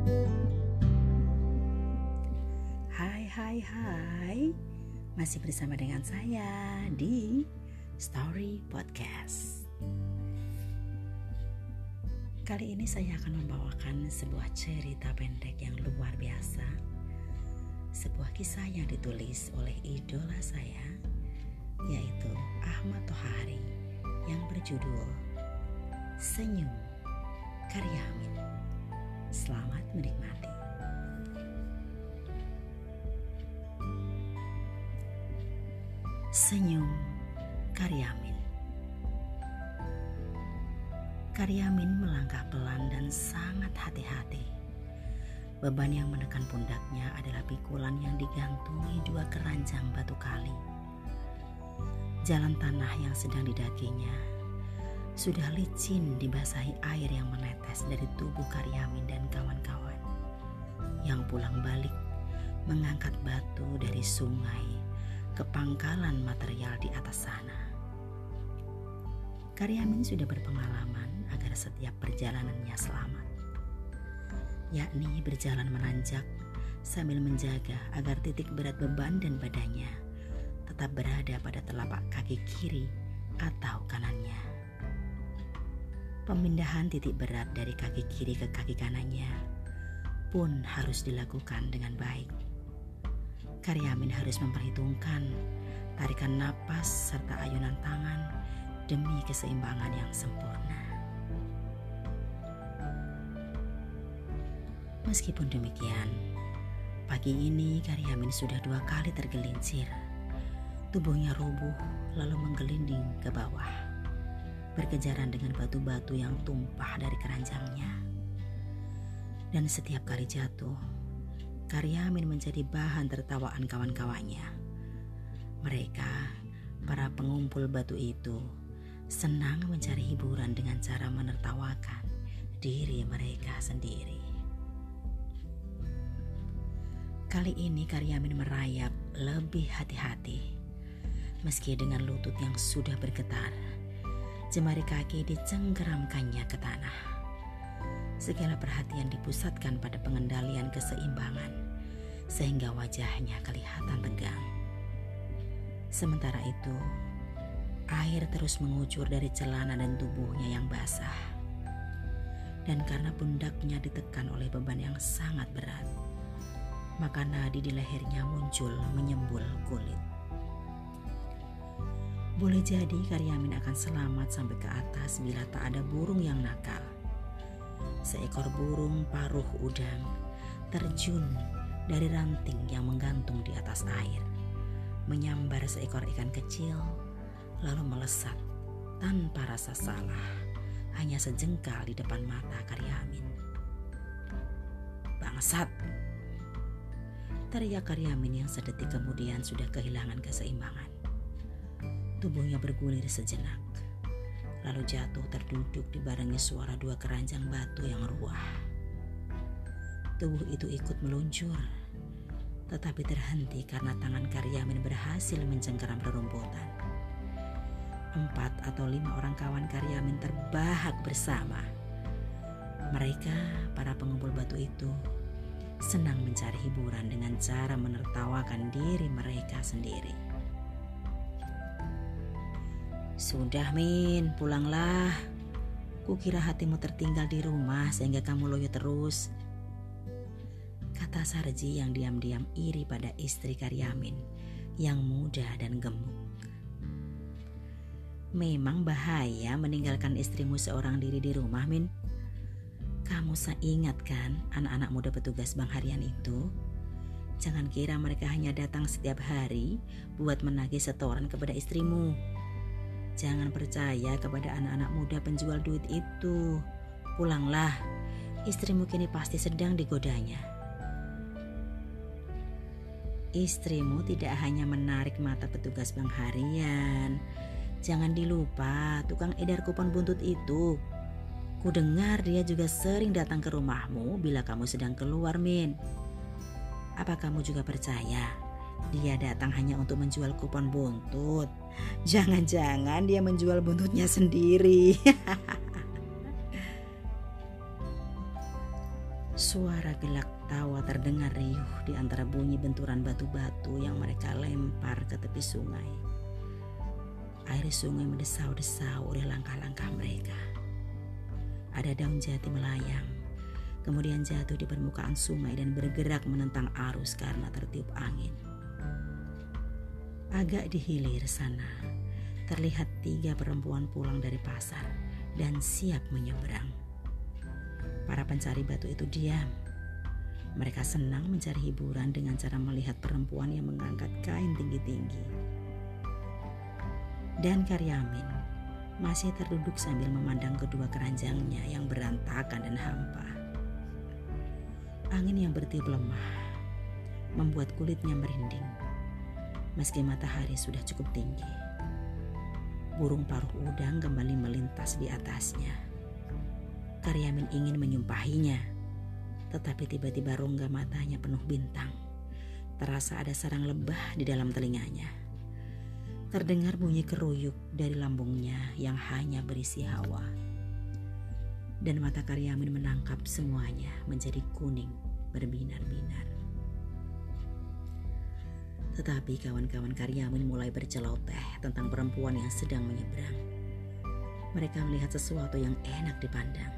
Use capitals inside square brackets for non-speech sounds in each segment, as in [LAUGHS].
Hai hai hai. Masih bersama dengan saya di Story Podcast. Kali ini saya akan membawakan sebuah cerita pendek yang luar biasa. Sebuah kisah yang ditulis oleh idola saya Yaitu Ahmad Tohari Yang berjudul Senyum Karya Amin Senyum Karyamin Karyamin melangkah pelan dan sangat hati-hati. Beban yang menekan pundaknya adalah pikulan yang digantungi dua keranjang batu kali. Jalan tanah yang sedang didakinya sudah licin dibasahi air yang menetes dari tubuh Karyamin dan kawan-kawan yang pulang balik mengangkat batu dari sungai ke pangkalan material di atas sana. Karyamin sudah berpengalaman agar setiap perjalanannya selamat, yakni berjalan menanjak sambil menjaga agar titik berat beban dan badannya tetap berada pada telapak kaki kiri atau kanannya. Pemindahan titik berat dari kaki kiri ke kaki kanannya pun harus dilakukan dengan baik Karyamin harus memperhitungkan tarikan napas serta ayunan tangan demi keseimbangan yang sempurna. Meskipun demikian, pagi ini Karyamin sudah dua kali tergelincir. Tubuhnya rubuh lalu menggelinding ke bawah, berkejaran dengan batu-batu yang tumpah dari keranjangnya. Dan setiap kali jatuh, Karyamin menjadi bahan tertawaan kawan-kawannya. Mereka, para pengumpul batu itu, senang mencari hiburan dengan cara menertawakan diri mereka sendiri. Kali ini Karyamin merayap lebih hati-hati. Meski dengan lutut yang sudah bergetar, jemari kaki dicengkeramkannya ke tanah. Segala perhatian dipusatkan pada pengendalian keseimbangan sehingga wajahnya kelihatan tegang. Sementara itu, air terus mengucur dari celana dan tubuhnya yang basah. Dan karena pundaknya ditekan oleh beban yang sangat berat, maka nadi di lehernya muncul menyembul kulit. Boleh jadi Karyamin akan selamat sampai ke atas bila tak ada burung yang nakal. Seekor burung paruh udang terjun dari ranting yang menggantung di atas air, menyambar seekor ikan kecil, lalu melesat tanpa rasa salah, hanya sejengkal di depan mata Karyamin. Bangsat! Teriak Karyamin yang sedetik kemudian sudah kehilangan keseimbangan. Tubuhnya bergulir sejenak, lalu jatuh terduduk dibarengi suara dua keranjang batu yang ruah. Tubuh itu ikut meluncur tetapi terhenti karena tangan Karyamin berhasil mencengkeram rerumputan. Empat atau lima orang kawan Karyamin terbahak bersama. Mereka, para pengumpul batu itu, senang mencari hiburan dengan cara menertawakan diri mereka sendiri. Sudah Min, pulanglah. Kukira hatimu tertinggal di rumah sehingga kamu loyo terus kata Sarji yang diam-diam iri pada istri Karyamin yang muda dan gemuk. Memang bahaya meninggalkan istrimu seorang diri di rumah, Min. Kamu ingat kan anak-anak muda petugas Bang Harian itu? Jangan kira mereka hanya datang setiap hari buat menagih setoran kepada istrimu. Jangan percaya kepada anak-anak muda penjual duit itu. Pulanglah, istrimu kini pasti sedang digodanya. Istrimu tidak hanya menarik mata petugas bank harian. Jangan dilupa tukang edar kupon buntut itu. Ku dengar dia juga sering datang ke rumahmu bila kamu sedang keluar, Min. Apa kamu juga percaya dia datang hanya untuk menjual kupon buntut? Jangan-jangan dia menjual buntutnya sendiri. [LAUGHS] Suara gelak tawa terdengar riuh di antara bunyi benturan batu-batu yang mereka lempar ke tepi sungai. Air sungai mendesau-desau oleh langkah-langkah mereka. Ada daun jati melayang, kemudian jatuh di permukaan sungai dan bergerak menentang arus karena tertiup angin. Agak di hilir sana, terlihat tiga perempuan pulang dari pasar dan siap menyeberang. Para pencari batu itu diam. Mereka senang mencari hiburan dengan cara melihat perempuan yang mengangkat kain tinggi-tinggi. Dan Karyamin masih terduduk sambil memandang kedua keranjangnya yang berantakan dan hampa. Angin yang bertiup lemah membuat kulitnya merinding meski matahari sudah cukup tinggi. Burung paruh udang kembali melintas di atasnya. Karyamin ingin menyumpahinya, tetapi tiba-tiba rongga matanya penuh bintang. Terasa ada sarang lebah di dalam telinganya. Terdengar bunyi keruyuk dari lambungnya yang hanya berisi hawa. Dan mata Karyamin menangkap semuanya menjadi kuning berbinar-binar. Tetapi kawan-kawan Karyamin mulai berceloteh tentang perempuan yang sedang menyeberang. Mereka melihat sesuatu yang enak dipandang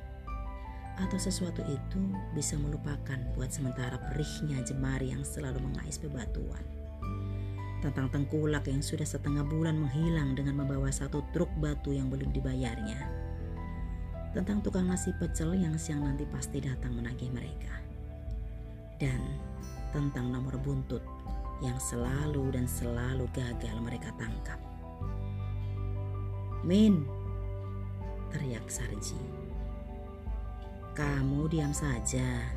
atau sesuatu itu bisa melupakan buat sementara perihnya jemari yang selalu mengais bebatuan. Tentang tengkulak yang sudah setengah bulan menghilang dengan membawa satu truk batu yang belum dibayarnya. Tentang tukang nasi pecel yang siang nanti pasti datang menagih mereka. Dan tentang nomor buntut yang selalu dan selalu gagal mereka tangkap. Min, teriak Sarji kamu diam saja.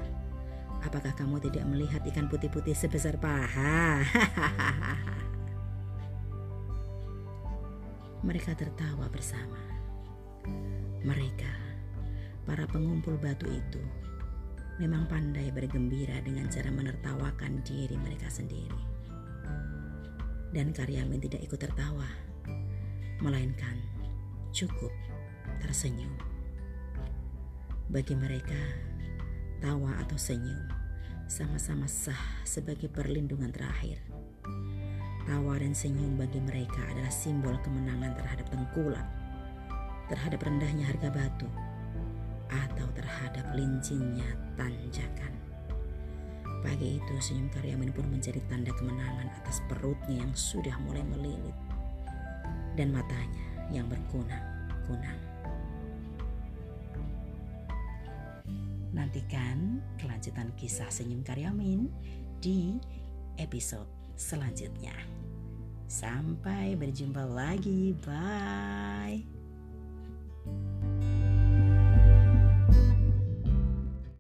Apakah kamu tidak melihat ikan putih-putih sebesar paha? [LAUGHS] Mereka tertawa bersama. Mereka, para pengumpul batu itu, memang pandai bergembira dengan cara menertawakan diri mereka sendiri. Dan Karyamin tidak ikut tertawa, melainkan cukup tersenyum. Bagi mereka, tawa atau senyum sama-sama sah sebagai perlindungan terakhir. Tawa dan senyum bagi mereka adalah simbol kemenangan terhadap tengkulak, terhadap rendahnya harga batu, atau terhadap licинnya tanjakan. Pagi itu senyum Karyamin pun menjadi tanda kemenangan atas perutnya yang sudah mulai melilit dan matanya yang berkunang-kunang. Nantikan kelanjutan kisah Senyum Karyamin di episode selanjutnya. Sampai berjumpa lagi. Bye.